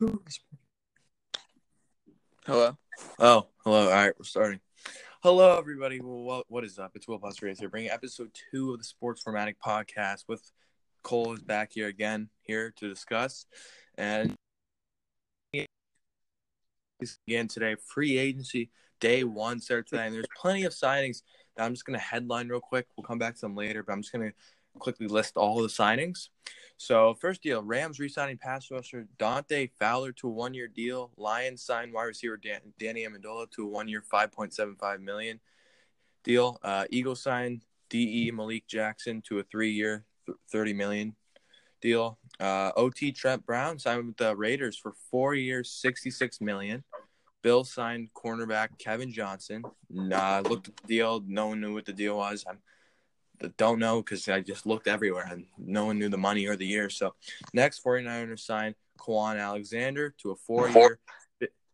Hello. Oh, hello. All right, we're starting. Hello, everybody. Well, what, is up? It's Will Buster here, bringing episode two of the Sports Formatic podcast. With Cole is back here again, here to discuss, and again today, free agency day one starts today, and there's plenty of signings that I'm just going to headline real quick. We'll come back to them later, but I'm just going to quickly list all the signings. So first deal, Rams re-signing pass rusher Dante Fowler to a one-year deal. Lions signed wide receiver Dan- Danny Amendola to a one-year, five point seven five million deal. Uh, Eagles signed De Malik Jackson to a three-year, thirty million deal. Uh, Ot Trent Brown signed with the Raiders for four years, sixty-six million. Bill signed cornerback Kevin Johnson. Uh, looked at the deal. No one knew what the deal was. I'm don't know because I just looked everywhere and no one knew the money or the year. So next 49ers signed Kwon Alexander to a four year,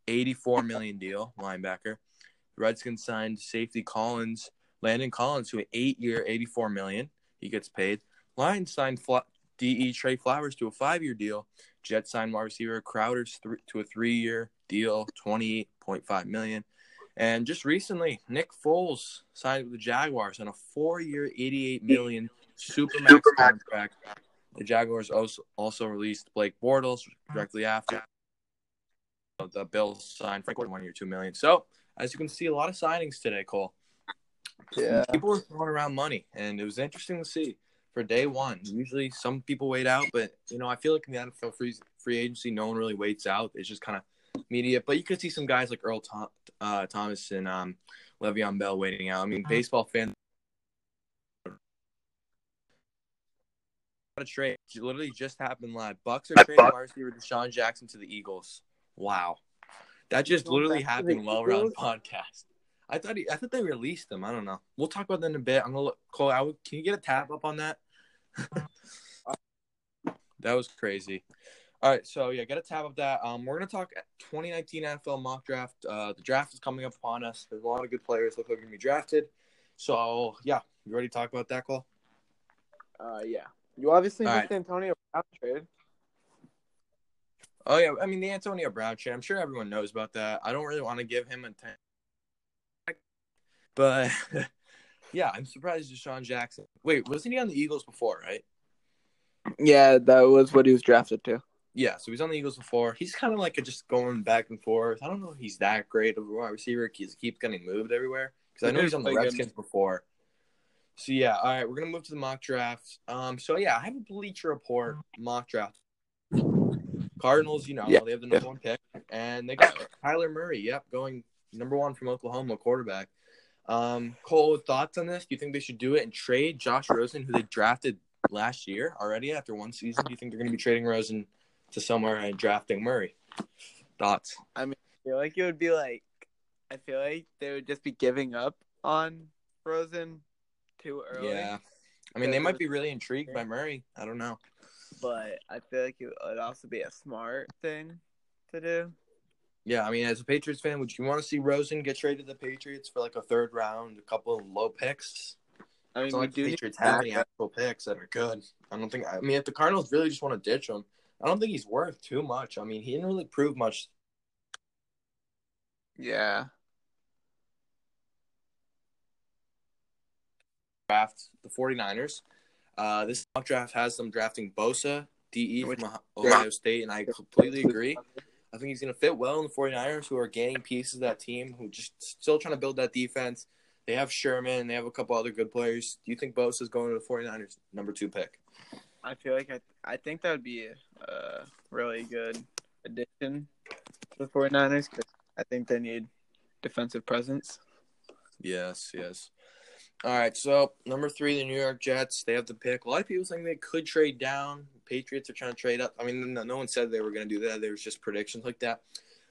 84 million deal, linebacker. Redskins signed safety Collins, Landon Collins to an eight year, 84 million. He gets paid. Lions signed DE Trey Flowers to a five year deal. Jets signed wide receiver Crowder to a three year deal, 28.5 million. And just recently, Nick Foles signed with the Jaguars on a four-year, $88 million supermax contract. The Jaguars also also released Blake Bortles directly after. The Bills signed Frank Gordon one year, two million. So as you can see, a lot of signings today, Cole. Yeah, people are throwing around money, and it was interesting to see for day one. Usually, some people wait out, but you know, I feel like in the NFL free free agency, no one really waits out. It's just kind of media, but you could see some guys like Earl Tom, uh, Thomas and um, Le'Veon Bell waiting out. I mean, baseball fans. A trade literally just happened live. Bucks are trading wide receiver DeSean Jackson to the Eagles. Wow, that just literally happened while we're on podcast. I thought he, I thought they released him. I don't know. We'll talk about that in a bit. I'm gonna look. Cole, I would, can you get a tap up on that? that was crazy. All right, so yeah, get a tab of that. Um, we're gonna talk 2019 NFL mock draft. Uh, the draft is coming up upon us. There's a lot of good players look like gonna be drafted. So yeah, you ready to talk about that, Cole? Uh, yeah. You obviously All missed right. Antonio Brown trade. Oh yeah, I mean the Antonio Brown trade. I'm sure everyone knows about that. I don't really want to give him a ten, but yeah, I'm surprised DeSean Jackson. Wait, wasn't he on the Eagles before, right? Yeah, that was what he was drafted to. Yeah, so he's on the Eagles before. He's kind of like a just going back and forth. I don't know if he's that great of a wide receiver. He keeps getting moved everywhere because I know he's on the Redskins before. So yeah, all right, we're gonna move to the mock draft. Um, so yeah, I have a Bleacher Report mock draft. Cardinals, you know, yeah. they have the number one pick, and they got Kyler Murray. Yep, going number one from Oklahoma, quarterback. Um, Cole, thoughts on this? Do you think they should do it and trade Josh Rosen, who they drafted last year already after one season? Do you think they're going to be trading Rosen to somewhere and drafting Murray. Thoughts? I mean, I feel like it would be like, I feel like they would just be giving up on Rosen too early. Yeah. I mean, they might be really intrigued by Murray. I don't know. But I feel like it would also be a smart thing to do. Yeah, I mean, as a Patriots fan, would you want to see Rosen get traded to the Patriots for like a third round, a couple of low picks? I mean, like the Patriots have any actual picks that are good. I don't think. I mean, if the Cardinals really just want to ditch them, I don't think he's worth too much. I mean, he didn't really prove much. Yeah. Draft the 49ers. Uh, this mock draft has them drafting Bosa, DE from Ohio State, and I completely agree. I think he's going to fit well in the 49ers, who are gaining pieces of that team, who just still trying to build that defense. They have Sherman, they have a couple other good players. Do you think Bosa is going to the 49ers, number two pick? I feel like I I think that would be a, a really good addition to the 49ers because I think they need defensive presence. Yes, yes. All right, so number three, the New York Jets. They have the pick. A lot of people think they could trade down. Patriots are trying to trade up. I mean, no, no one said they were going to do that. There was just predictions like that.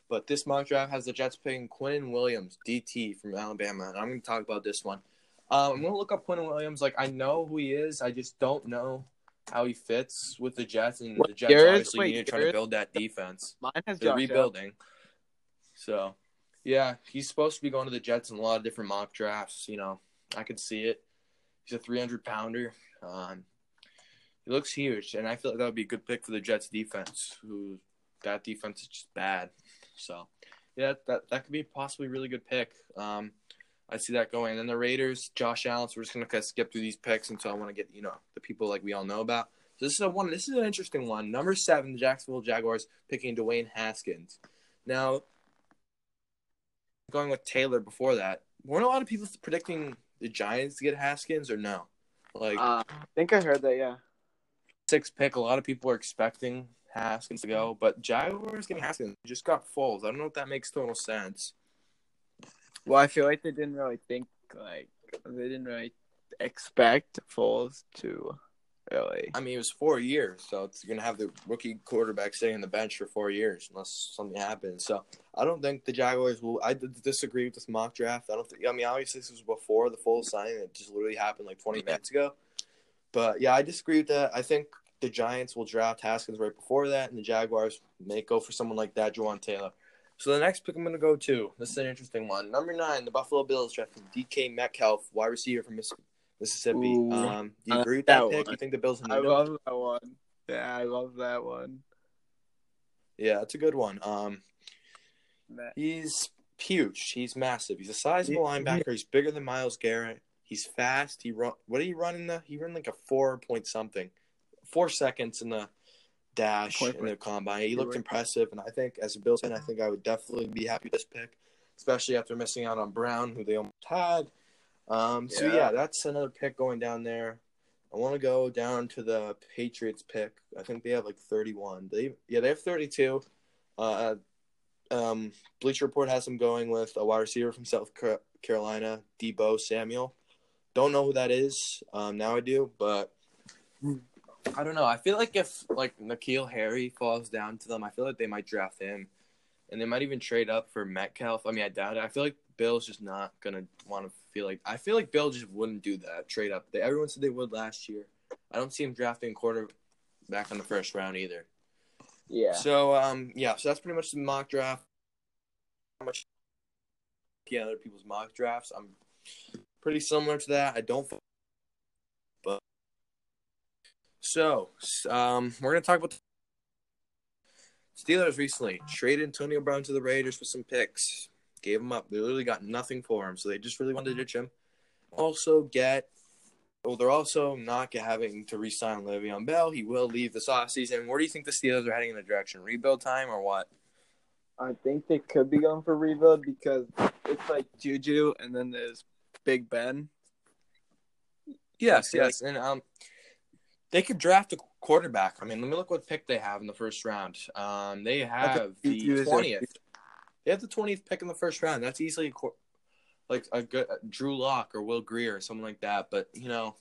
But this mock draft has the Jets picking Quinn Williams, DT from Alabama. And I'm going to talk about this one. Um, I'm going to look up Quinn Williams. Like, I know who he is. I just don't know how he fits with the Jets, and the Jets yours, obviously wait, need to try to build that defense. Mine has They're rebuilding. Up. So, yeah, he's supposed to be going to the Jets in a lot of different mock drafts. You know, I could see it. He's a 300 pounder. Um, he looks huge, and I feel like that would be a good pick for the Jets defense, who that defense is just bad. So yeah, that that could be possibly a really good pick. Um, I see that going. And then the Raiders, Josh Allen. So we're just gonna kind of skip through these picks until I want to get you know the people like we all know about. So this is a one. This is an interesting one. Number seven, the Jacksonville Jaguars picking Dwayne Haskins. Now, going with Taylor before that, weren't a lot of people predicting the Giants to get Haskins or no? Like, Uh, I think I heard that. Yeah. six pick, a lot of people are expecting Haskins to go, but Jaguars getting Haskins just got Foles. I don't know if that makes total sense. Well, I feel like they didn't really think like they didn't really expect Foles to really. I mean, it was four years, so it's you're gonna have the rookie quarterback sitting on the bench for four years unless something happens. So I don't think the Jaguars will. I disagree with this mock draft. I don't think. I mean, obviously this was before the full signing. It just literally happened like 20 minutes ago. But yeah, I disagree with that. I think the Giants will draft Haskins right before that, and the Jaguars may go for someone like that, Jawaan Taylor. So the next pick I'm going to go to. This is an interesting one. Number nine, the Buffalo Bills drafted DK Metcalf, wide receiver from Mississippi. Ooh, um, do you agree with that that pick? one. You think the Bills I love that one. Yeah, I love that one. Yeah, it's a good one. Um, he's huge. He's massive. He's a sizable he- linebacker. He's bigger than Myles Garrett. He's fast. He run. What did he run in the? He ran like a four point something, four seconds in the dash in the combine. He You're looked right. impressive, and I think as a Bills fan, I think I would definitely be happy with this pick, especially after missing out on Brown, who they almost had. Um, so Yeah. yeah, that's another pick going down there. I want to go down to the Patriots pick. I think they have like 31. They yeah, they have 32. Uh, um, Bleacher Report has them going with a wide receiver from South Carolina, Deebo Samuel. Don't know who that is. Um, now I do, but I don't know. I feel like if like N'Keal Harry falls down to them, I feel like they might draft him, and they might even trade up for Metcalf. I mean, I doubt it. I feel like Bill's just not gonna want to feel like. I feel like Bill just wouldn't do that trade up. They, everyone said they would last year. I don't see him drafting quarterback in the first round either. Yeah. So um yeah, so that's pretty much the mock draft. How much yeah, other people's mock drafts. I'm pretty similar to that. I don't but so um we're gonna talk about the Steelers recently traded Antonio Brown to the Raiders for some picks. Gave him up. They literally got nothing for him, so they just really wanted to ditch him. Also get well, they're also not having to re-sign Le'Veon Bell. He will leave this offseason. Where do you think the Steelers are heading in the direction? Rebuild time or what? I think they could be going for rebuild because it's like Juju and then there's Big Ben. Yes, yes, and um, they could draft a quarterback. I mean, let me look what pick they have in the first round. Um, they have the twentieth. They have the twentieth pick in the first round. That's easily a qu- like a good Drew Lock or Will Grier or something like that. But you know,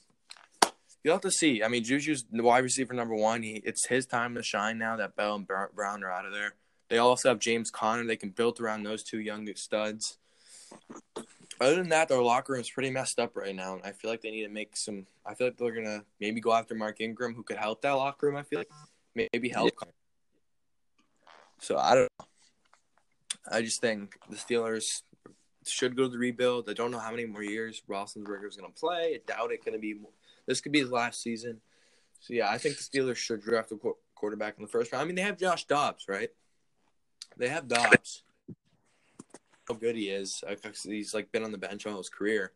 you'll have to see. I mean, Juju's the wide receiver number one. He it's his time to shine now that Bell and Brown are out of there. They also have James Conner. They can build around those two young studs. Other than that, their locker room is pretty messed up right now, and I feel like they need to make some. I feel like they're gonna maybe go after Mark Ingram, who could help that locker room. I feel like maybe help. So I don't know. I just think the Steelers should go to the rebuild. I don't know how many more years Roethlisberger is going to play. I doubt it. Going to be this could be his last season. So yeah, I think the Steelers should draft a quarterback in the first round. I mean, they have Josh Dobbs, right? They have Dobbs. How good he is! He's like been on the bench all his career.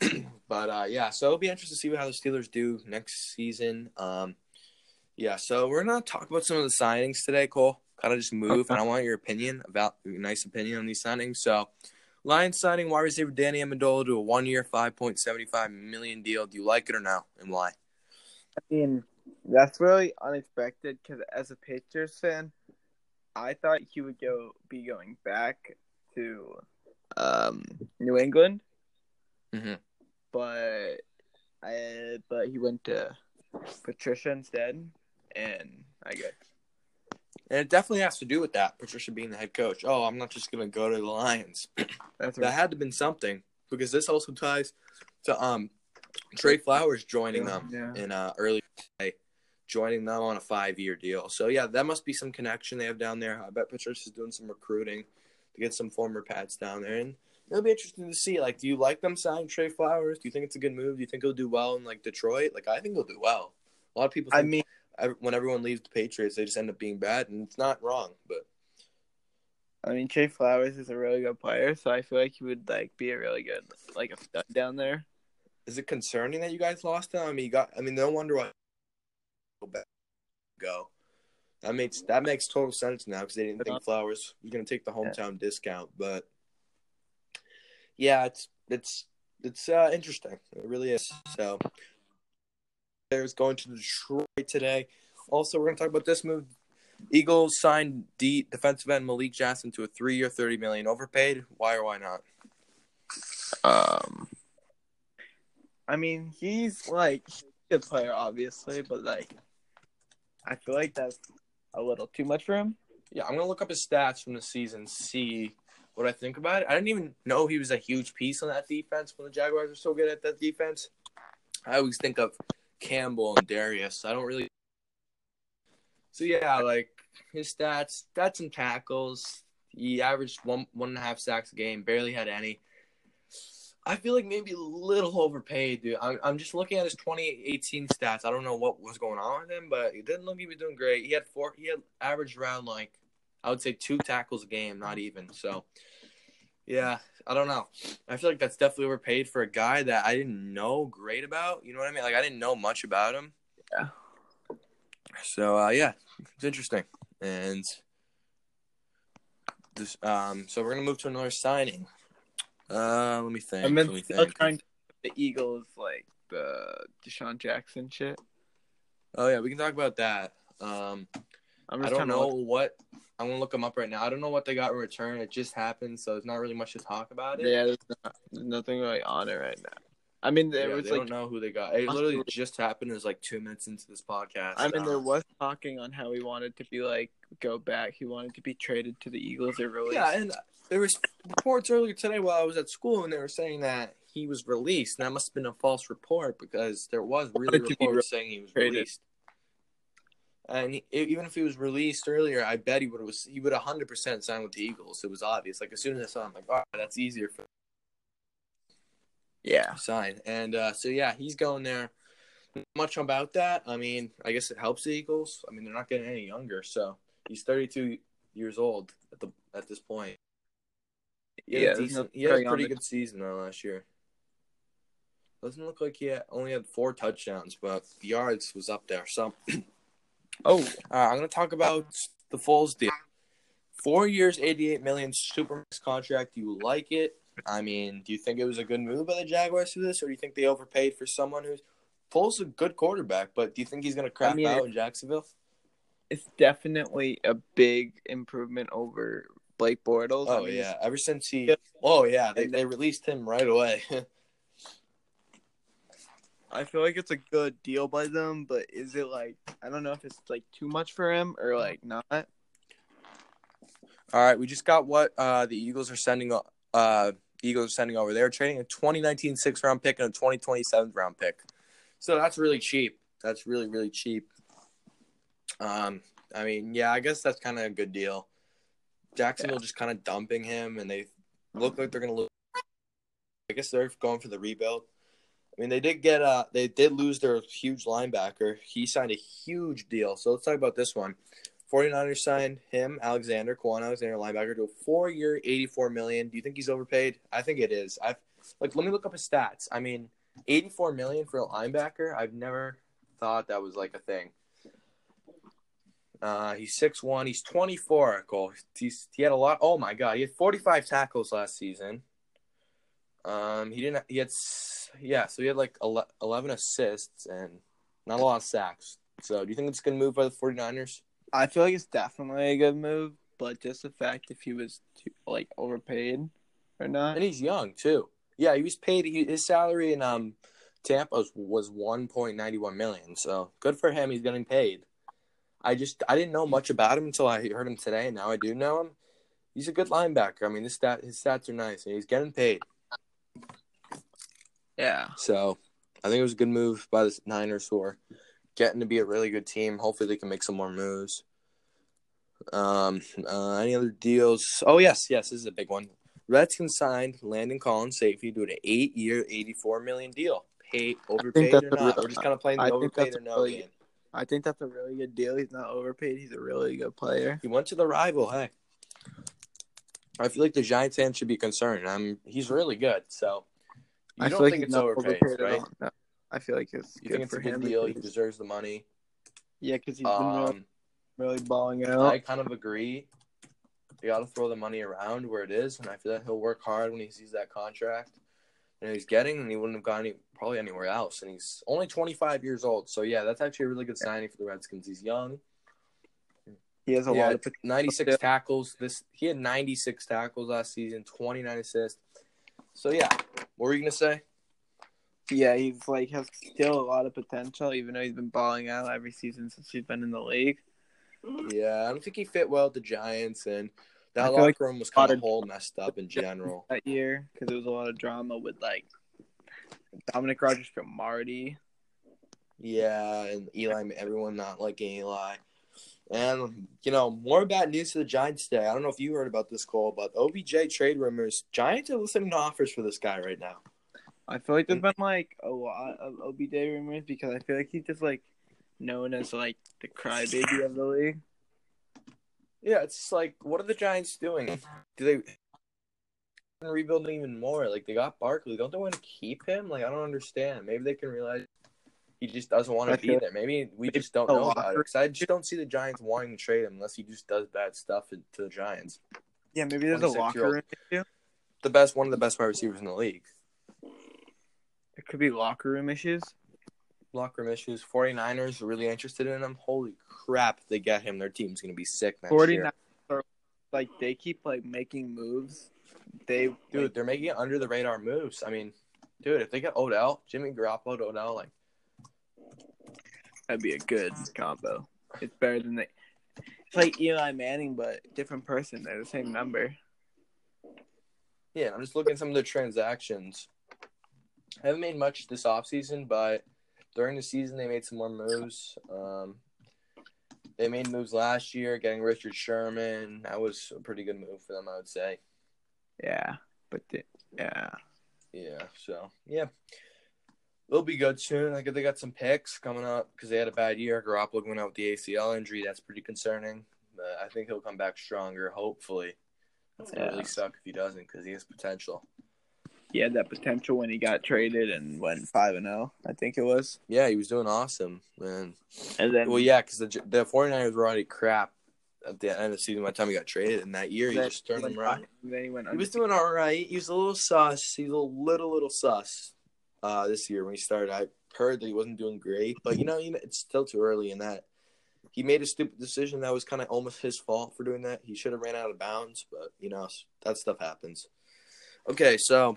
but uh, yeah, so it'll be interesting to see how the Steelers do next season. Um, yeah, so we're gonna talk about some of the signings today, Cole. Kind of just move, and I want your opinion about a nice opinion on these signings. So, Lions signing wide receiver Danny Amendola to a one-year, five point seventy-five million deal. Do you like it or no, and why? I mean, that's really unexpected because as a Patriots fan, I thought he would go be going back to um, New England, Mhm. but I but he went to Patricia instead, and I guess And it definitely has to do with that. Patricia being the head coach. Oh, I'm not just gonna go to the Lions. that had to have been something because this also ties to um Trey Flowers joining them Yeah. in uh, early joining them on a five year deal. So yeah, that must be some connection they have down there. I bet Patricia's doing some recruiting to get some former Pats down there, and it'll be interesting to see. Like, do you like them signing Trey Flowers? Do you think it's a good move? Do you think he'll do well in like Detroit? Like, I think he'll do well. A lot of people. I mean, when everyone leaves the Patriots, they just end up being bad, and it's not wrong. But I mean, Trey Flowers is a really good player, so I feel like he would like be a really good like a stud down there. is it concerning that you guys lost him? I mean, you got. I mean, no wonder why go back go. That makes that makes total sense now because they didn't think Flowers was going to take the hometown discount. But yeah, it's it's it's uh, interesting. It really is. So there's going to Detroit today. Also, we're going to talk about this move. Eagles signed D defensive end Malik Jackson to a three-year, thirty million overpaid. Why or why not? Um, I mean, he's like he's a good player, obviously, but like, I feel like that's a little too much for him. Yeah, I'm gonna look up his stats from the season, see what I think about it. I didn't even know he was a huge piece on that defense when the Jaguars are so good at that defense. I always think of Campbell and Darius. I don't really. So yeah, like his stats, stats and tackles. He averaged one one and a half sacks a game, barely had any. I feel like maybe a little overpaid, dude. I'm, I'm just looking at his 2018 stats. I don't know what was going on with him, but it didn't look like he was doing great. He had four. He had averaged around like I would say two tackles a game, not even. So, yeah, I don't know. I feel like that's definitely overpaid for a guy that I didn't know great about. You know what I mean? Like I didn't know much about him. Yeah. So uh, yeah, it's interesting, and this. Um, so we're gonna move to another signing. Uh, let me think. Been let me still think. trying to the Eagles like the DeSean Jackson shit. Oh yeah, we can talk about that. Um, I'm I don't know look- what I'm gonna look them up right now. I don't know what they got in return. It just happened, so there's not really much to talk about it. Yeah, there's, not, there's nothing really on it right now. I mean, there Yeah, was they like don't know who they got. It literally just happened. It was like two minutes into this podcast. I mean, there Um, was talking on how he wanted to be like go back. He wanted to be traded to the Eagles or released. Yeah, and there was reports earlier today while I was at school, and they were saying that he was released. And that must have been a false report because there was really reports saying he was released. And he, even if he was released earlier, I bet he would have he would hundred percent signed with the Eagles. It was obvious. Like as soon as I saw him, like, oh, that's easier for yeah. sign. And uh, so yeah, he's going there. Not Much about that. I mean, I guess it helps the Eagles. I mean, they're not getting any younger, so he's 32 years old at the at this point. He Yeah, decent, he had a pretty good season though last year. Doesn't look like he had, only had four touchdowns, but yards was up there. So Oh, uh, I'm going to talk about the Foles deal. Four years, 88 million supermax contract. Do you like it? I mean, do you think it was a good move by the Jaguars to this, or do you think they overpaid for someone who's Foles a good quarterback, but do you think he's going to crap mean, out in Jacksonville? it's definitely a big improvement over Blake Bortles. I Oh mean, yeah, ever since he, Yeah. oh yeah, they, they released him right away. I feel like it's a good deal by them, but is it like I don't know if it's like too much for him or like not. All right, we just got what uh, the Eagles are sending. o- Uh, Eagles are sending over. They're trading a 2019 six round pick and a 2020 seventh round pick. So that's really cheap. That's really really cheap. Um, I mean, yeah, I guess that's kind of a good deal. Jacksonville just kind of dumping him, and they look like they're gonna lose. I guess they're going for the rebuild. I mean, they did get uh, they did lose their huge linebacker. He signed a huge deal. So let's talk about this one. 49ers signed him, Alexander, Kwon Alexander, linebacker, to a four-year, eighty-four million. Do you think he's overpaid? I think it is. I've like let me look up his stats. I mean, eighty-four million for a linebacker. I've never thought that was like a thing. Uh, he's six one. He's twenty-four. Cole. He's he had a lot. Oh my god, he had forty-five tackles last season. Um, he didn't. He had yeah. So he had like eleven assists and not a lot of sacks. So do you think it's gonna move by the 49ers? I feel like it's definitely a good move, but just the fact if he was too, like overpaid or not. And he's young too. Yeah, he was paid. He, his salary in um Tampa was, was one point ninety one million. So good for him. He's getting paid. I just I didn't know much about him until I heard him today. and Now I do know him. He's a good linebacker. I mean, his stat his stats are nice, and he's getting paid. Yeah. So I think it was a good move by the Niners who are getting to be a really good team. Hopefully they can make some more moves. Um, uh, any other deals? Oh yes, yes, this is a big one. Redskins signed Landon Collins safety to an eight-year, eighty-four million deal. Pay overpaid or not? real- We're just kind of playing the I overpaid or no really- game. I think that's a really good deal. He's not overpaid. He's a really good player. He went to the rival. Hey, I feel like the Giants fans should be concerned. I'm. He's really good. So you I don't feel like think it's overpaid, overpaid right? No. I feel like it's You good think it's for a good him. deal? He deserves the money. yeah, because he's been really, Um, really balling out. I kind of agree. You got to throw the money around where it is, and I feel that he'll work hard when he sees that contract. And he's getting, and he wouldn't have gone any, probably anywhere else. And he's only 25 years old, so yeah, that's actually a really good signing for the Redskins. He's young. he has a Yeah, lot of 96 Yeah. tackles. This he had 96 tackles last season, 29 assists. So yeah, what were you gonna say? Yeah, he's like has still a lot of potential, even though he's been balling out every season since he's been in the league. Yeah, I don't think he fit well with the Giants, and that locker like room was kind of whole messed up in general. that year because there was a lot of drama with like Dominique Rodgers-Cromartie. Yeah, and Eli, everyone not liking Eli. And, you know, more bad news to the Giants today. I don't know if you heard about this call, but OBJ trade rumors. Giants are listening to offers for this guy right now. I feel like there's mm. been like a lot of OBJ rumors because I feel like he's just like known as like the crybaby of the league. Yeah, it's like, what are the Giants doing? Do they rebuilding even more? Like, they got Barkley. Don't they want to keep him? Like, I don't understand. Maybe they can realize he just doesn't want to be there. Maybe we just don't know about it. Because I just don't see the Giants wanting to trade him unless he just does bad stuff to the Giants. Yeah, maybe there's a locker room issue. The best, one of the best wide receivers in the league. It could be locker room issues. Locker room issues. 49ers are really interested in him. Holy crap, they get him, their team's going to be sick next 49 year. are like they keep like making moves. They Dude, like, they're making under the radar moves. I mean, dude, if they get Odell, Jimmy Garoppolo to Odell, like, that'd be a good combo. It's better than they. It's like Eli Manning, but different person. They're the same number. yeah, I'm just looking at some of the transactions. I haven't made much this offseason, but during the season, they made some more moves. Um, they made moves last year, getting Richard Sherman. That was a pretty good move for them, I would say. Yeah, but the, yeah, Yeah, so yeah, they'll be good soon. I think they got some picks coming up because they had a bad year. Garoppolo going out with the ACL injury, that's pretty concerning. But I think he'll come back stronger. Hopefully, it's gonna Yeah. really suck if he doesn't because he has potential. He had that potential when he got traded and went five and zero. I think it was, Yeah, he was doing awesome, man. and then Well, yeah, because the the 49ers were already crap at the end of the season by the time he got traded. And that year, he then just turned them around. then he went. He was doing all right. He was a little sus. He was a little, little sus uh, this year when he started. I heard that he wasn't doing great, but you know, you know, it's still too early in that. He made a stupid decision that was kind of almost his fault for doing that. He should have ran out of bounds, but you know, that stuff happens. Okay, so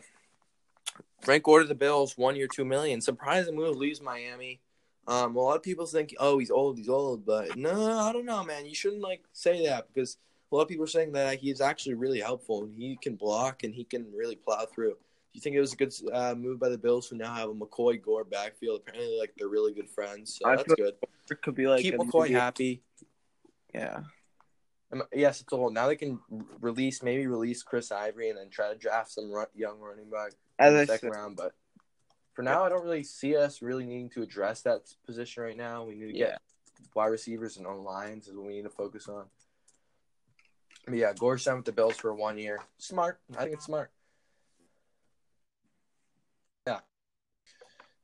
Frank Gore to the Bills, one year, two million. Surprising move, leaves Miami. Um, a lot of people think, oh, he's old, he's old, but no, I don't know, man. You shouldn't like say that because a lot of people are saying that he's actually really helpful and he can block and he can really plow through. Do you think it was a good uh, move by the Bills who now have a McCoy Gore backfield? Apparently, like they're really good friends, so I that's good. It could be like Keep a McCoy happy. Yeah, Um, yes, it's all now they can release maybe release Chris Ivory and then try to draft some run, young running back as I second said, round. But for now, I don't really see us really needing to address that position right now. We need to get yeah, wide receivers and on lines is what we need to focus on. But yeah, Gore signed with the Bills for one year. Smart. I think it's smart. Yeah.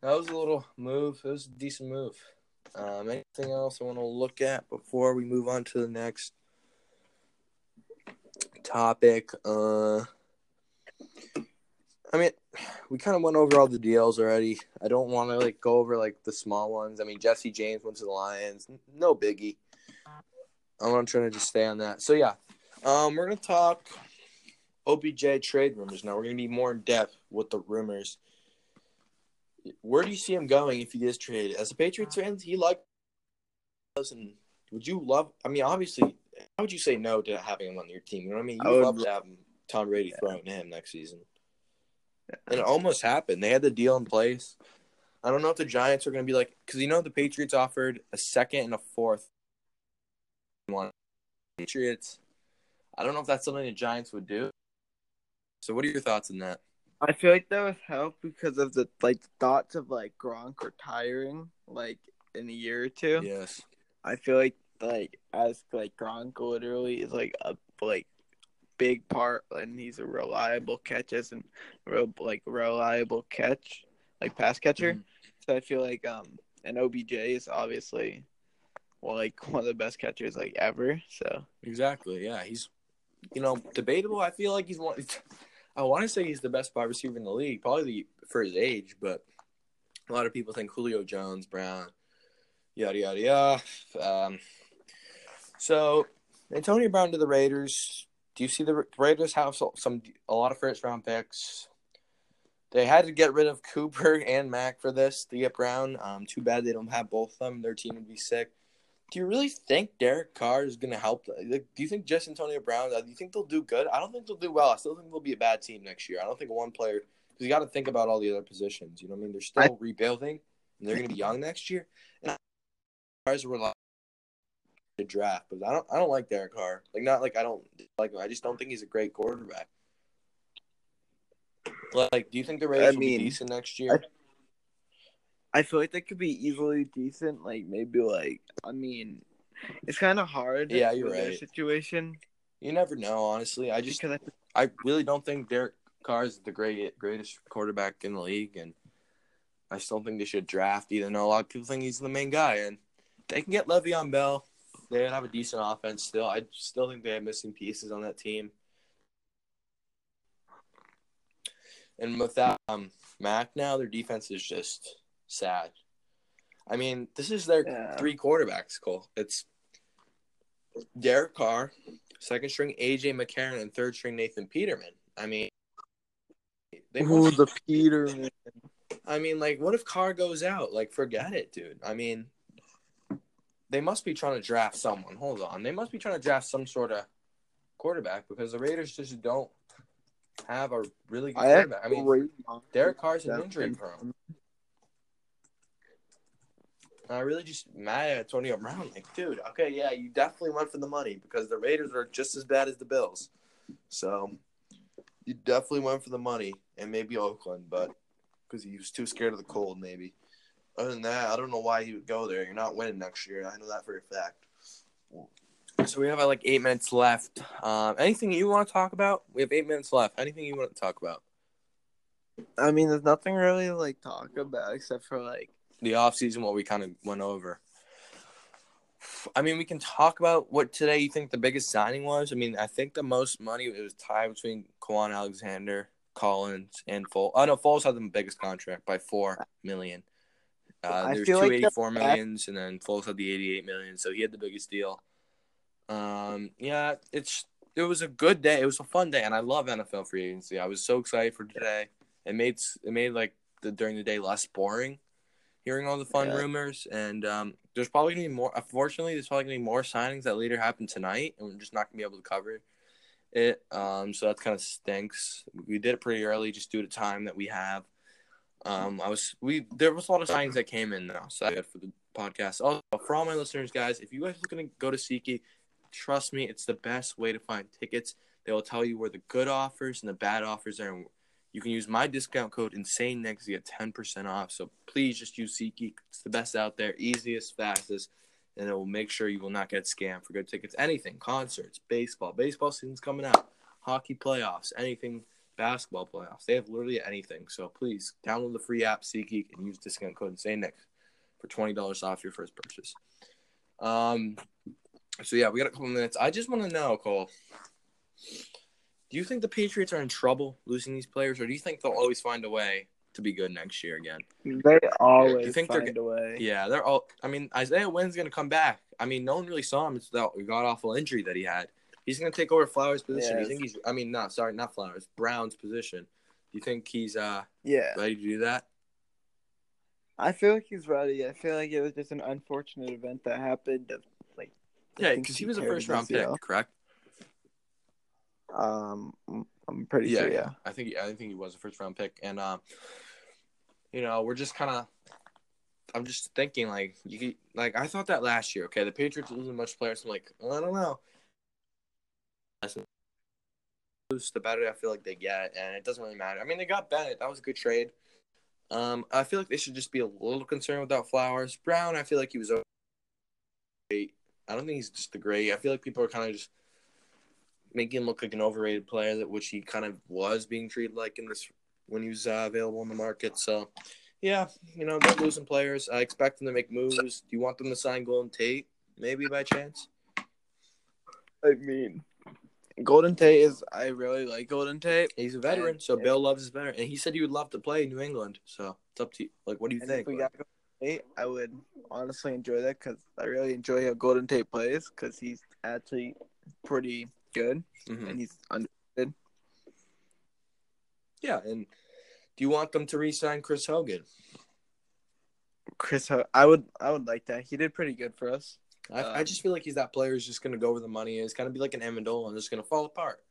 That was a little move. It was a decent move. Um, anything else I want to look at before we move on to the next topic? Uh, I mean, we kind of went over all the deals already. I don't want to like go over like the small ones. I mean, Jesse James went to the Lions. No biggie. I'm gonna try to just stay on that. So yeah, um, we're gonna talk OBJ trade rumors now. We're gonna be more in depth with the rumors. Where do you see him going if he is traded? As a Patriots fan, he like and would you love? I mean, obviously, how would you say no to having him on your team? You know what I mean? You would- love to have him, Tom Brady Yeah. throwing him next season. And it almost happened. They had the deal in place. I don't know if the Giants are going to be like, because you know the Patriots offered a second and a fourth. One Patriots. I don't know if that's something the Giants would do. So, what are your thoughts on that? I feel like that would help because of the like thoughts of like Gronk retiring. Like in a year or two. Yes. I feel like like as like Gronk literally is like a like big part, and he's a reliable catches and real like reliable catch like pass catcher. Mhm. So I feel like um and OBJ is obviously well like one of the best catchers like ever. So Exactly. Yeah, he's you know debatable. I feel like he's one. I want to say he's the best wide receiver in the league, probably the, for his age. But a lot of people think Julio Jones, Brown, yada yada yada. Um, so Antonio Brown to the Raiders. Do you see the Raiders have some a lot of first round picks? They had to get rid of Cooper and Mack for this to get Brown. Um, too bad they don't have both of them. Their team would be sick. Do you really think Derek Carr is going to help? Like, do you think just Antonio Brown? uh, Do you think they'll do good? I don't think they'll do well. I still think they'll be a bad team next year. I don't think one player because you got to think about all the other positions. You know what I mean? They're still I- rebuilding, and they're going to be young next year. And Carr's rely to draft, but I don't. I don't like Derek Carr. Like not like I don't like. him. I just don't think he's a great quarterback. Like, do you think the Raiders will mean, be decent next year? I feel like they could be easily decent. Like maybe like I mean, it's kind of hard. Yeah, you're right. Situation you never know, honestly. I just because I I really don't think Derek Carr is the great greatest quarterback in the league, and I still think they should draft. Even though a lot of people think he's the main guy, and they can get Le'Veon Bell. They have a decent offense still. I still think they have missing pieces on that team. And without um, Mack now, their defense is just sad. I mean, this is their Yeah. three quarterbacks, Cole. It's Derek Carr, second string AJ McCarron, and third string Nathan Peterman. I mean, they Ooh, must, the Peterman. I mean, like, what if Carr goes out? Like, forget it, dude. I mean, they must be trying to draft someone. Hold on, they must be trying to draft some sort of quarterback because the Raiders just don't have a really good I quarterback. I mean, Derek Carr's an injury prone. I really just mad at Antonio Brown. Like, dude, okay, yeah, you definitely went for the money because the Raiders are just as bad as the Bills. So you definitely went for the money and maybe Oakland, but because he was too scared of the cold, maybe. Other than that, I don't know why he would go there. You're not winning next year. I know that for a fact. So we have uh, like eight minutes left. Um, anything you want to talk about? We have eight minutes left. Anything you want to talk about? I mean, there's nothing really to, like talk about except for like the off season. what we kind of went over. I mean, we can talk about what today you think the biggest signing was. I mean, I think the most money it was tied between Kwon Alexander, Collins, and Foles. Oh no, Foles had the biggest contract by four million. Uh, there's two like the- eighty-four millions, and then Foles had the eighty-eight million, so he had the biggest deal. Um, yeah, it's it was a good day. It was a fun day, and I love NFL free agency. I was so excited for today. It made it made like the during the day less boring, hearing all the fun Yeah. rumors. And um, there's probably gonna be more. Unfortunately, there's probably gonna be more signings that later happen tonight, and we're just not gonna be able to cover it. Um, so that kind of stinks. We did it pretty early, just due to time that we have. Um, I was we there was a lot of signings that came in now, so I good for the podcast. Also, for all my listeners, guys, if you guys are gonna go to SeatGeek, trust me, it's the best way to find tickets. They will tell you where the good offers and the bad offers are. And you can use my discount code Insane Next to get ten percent off. So please just use SeatGeek. It's the best out there, easiest, fastest, and it will make sure you will not get scammed for good tickets. Anything, concerts, baseball, baseball season's coming out, hockey playoffs, anything basketball playoffs. They have literally anything. So please download the free app SeatGeek and use discount code Insane Next for twenty dollars off your first purchase. Um. So yeah, we got a couple minutes. I just want to know, Cole. Do you think the Patriots are in trouble losing these players, or do you think they'll always find a way to be good next year again? they always You think they're find a way. Yeah, they're all. I mean, Isaiah Wynn's going to come back. I mean, no one really saw him. It's that god awful injury that he had. He's going to take over Flowers' position. Do You think he's? I mean, not sorry, not Flowers. Brown's position. Do you think he's uh Yeah, ready to do that? I feel like he's ready. I feel like it was just an unfortunate event that happened. Of, like, Yeah, because he was a first round pick, correct? Um, I'm pretty Yeah, sure. Yeah. I think I think he was a first round pick, and um, you know, we're just kind of. I'm just thinking like you could, like I thought that last year. Okay, the Patriots losing much players. I'm like, I don't know. The better I feel like they get, and it doesn't really matter. I mean, they got Bennett. That was a good trade. Um, I feel like they should just be a little concerned without Flowers. Brown, I feel like he was great. I don't think he's just the great. I feel like people are kind of just making him look like an overrated player, that which he kind of was being treated like in this when he was uh, available in the market. So, yeah, you know they're losing players. I expect them to make moves. Do you want them to sign Golden Tate, maybe by chance? I mean, Golden Tate is. I really like Golden Tate. He's a veteran, And- so Bill loves his veteran, and he said he would love to play in New England. So it's up to you. Like, what do you think? if we got Golden Tate, I would honestly enjoy that because I really enjoy how Golden Tate plays because he's actually pretty good Mhm. and he's under. Yeah, and do you want them to re-sign Chris Hogan? Chris, I would, I would like that. He did pretty good for us. I, I Um, just feel like he's that player who's just going to go where the money is, kind of be like an Amendola and just going to fall apart.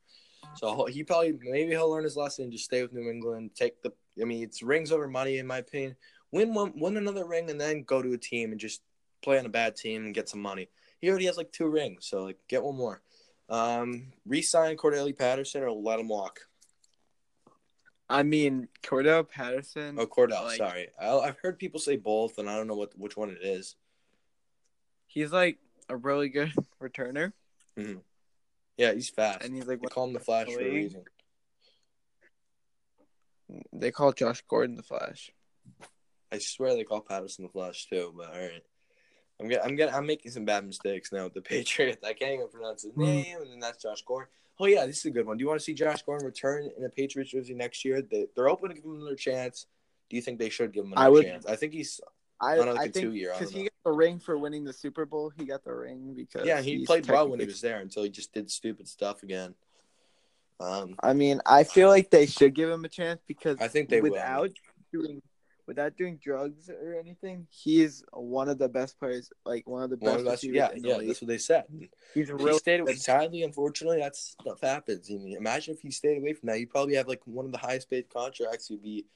So he'll- probably maybe he'll learn his lesson and just stay with New England. Take the, I mean, it's rings over money in my opinion. Win one, win another ring, and then go to a team and just play on a bad team and get some money. He already has like two rings, so like get one more. Um, re-sign Cordelli Patterson or let him walk. I mean, Cordell Patterson. Oh, Cordell, Like- sorry. I, I've heard people say both, and I don't know what which one it is. He's like a really good returner, mm-hmm. Yeah, he's fast. and he's like They call him the Flash for a reason. they call Josh Gordon the Flash. I swear they call Patterson the Flash too, but all right. I'm get, I'm getting I'm making some bad mistakes now with the Patriots. I can't even pronounce his name, and then that's Josh Gordon. Oh yeah, this is a good one. Do you want to see Josh Gordon return in a Patriots jersey next year? They, they're open to give him another chance. Do you think they should give him another I would- chance? I think he's I, On, like, I a think because don't he the ring for winning the Super Bowl. He got the ring because yeah. He played well when he was there until he just did stupid stuff again. Um, I mean, I feel like they should give him a chance because I think they will. without doing without doing drugs or anything, he is one of the best players, like one of the best. of yeah, yeah, league. that's what they said. He's If he really stayed away. Sadly, unfortunately, that stuff happens. I mean, imagine if he stayed away from that. You'd probably have like one of the highest paid contracts. You'd be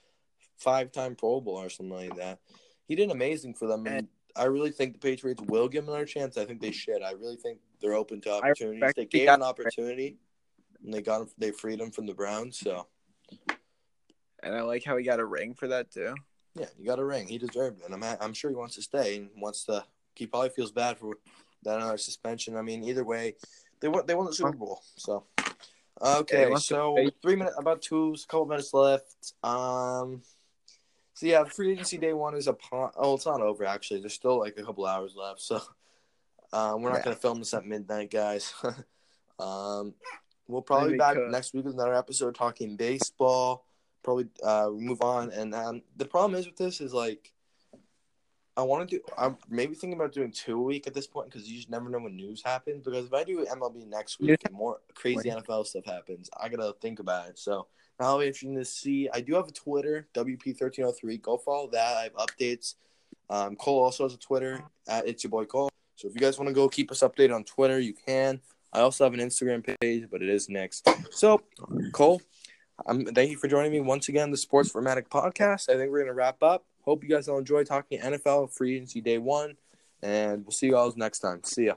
five time Pro Bowl or something like that. He did amazing for them, And- I really think the Patriots will give him another chance. I think they should. I really think they're open to opportunities. They gave him an opportunity, and they got him. They freed him from the Browns. So and I like how he got a ring for that too. yeah, he got a ring. He deserved it, and I'm I'm sure he wants to stay and wants to. He probably feels bad for that another suspension. I mean, either way, they won. They won the Super Bowl. So okay, Yeah, so three minutes, about two, a couple minutes left. Um, so yeah, free agency day one is upon. Oh, it's not over actually. There's still like a couple hours left. So um, we're not Yeah. gonna film this at midnight, guys. um, we'll probably be back next week with another episode talking baseball probably uh move on and um the problem is with this is like i want to do i'm maybe thinking about doing two a week at this point because you just never know when news happens because if i do mlb next week and more crazy nfl stuff happens i gotta think about it so it'll be interesting to see i do have a twitter wp1303 go follow that i have updates um cole also has a twitter at it's your boy cole so if you guys want to go keep us updated on twitter you can i also have an instagram page but it is next so cole um, thank you for joining me once again, the Sports Formatic podcast. I think we're going to wrap up. Hope you guys all enjoy talking NFL free agency day one, and we'll see you all next time. See ya.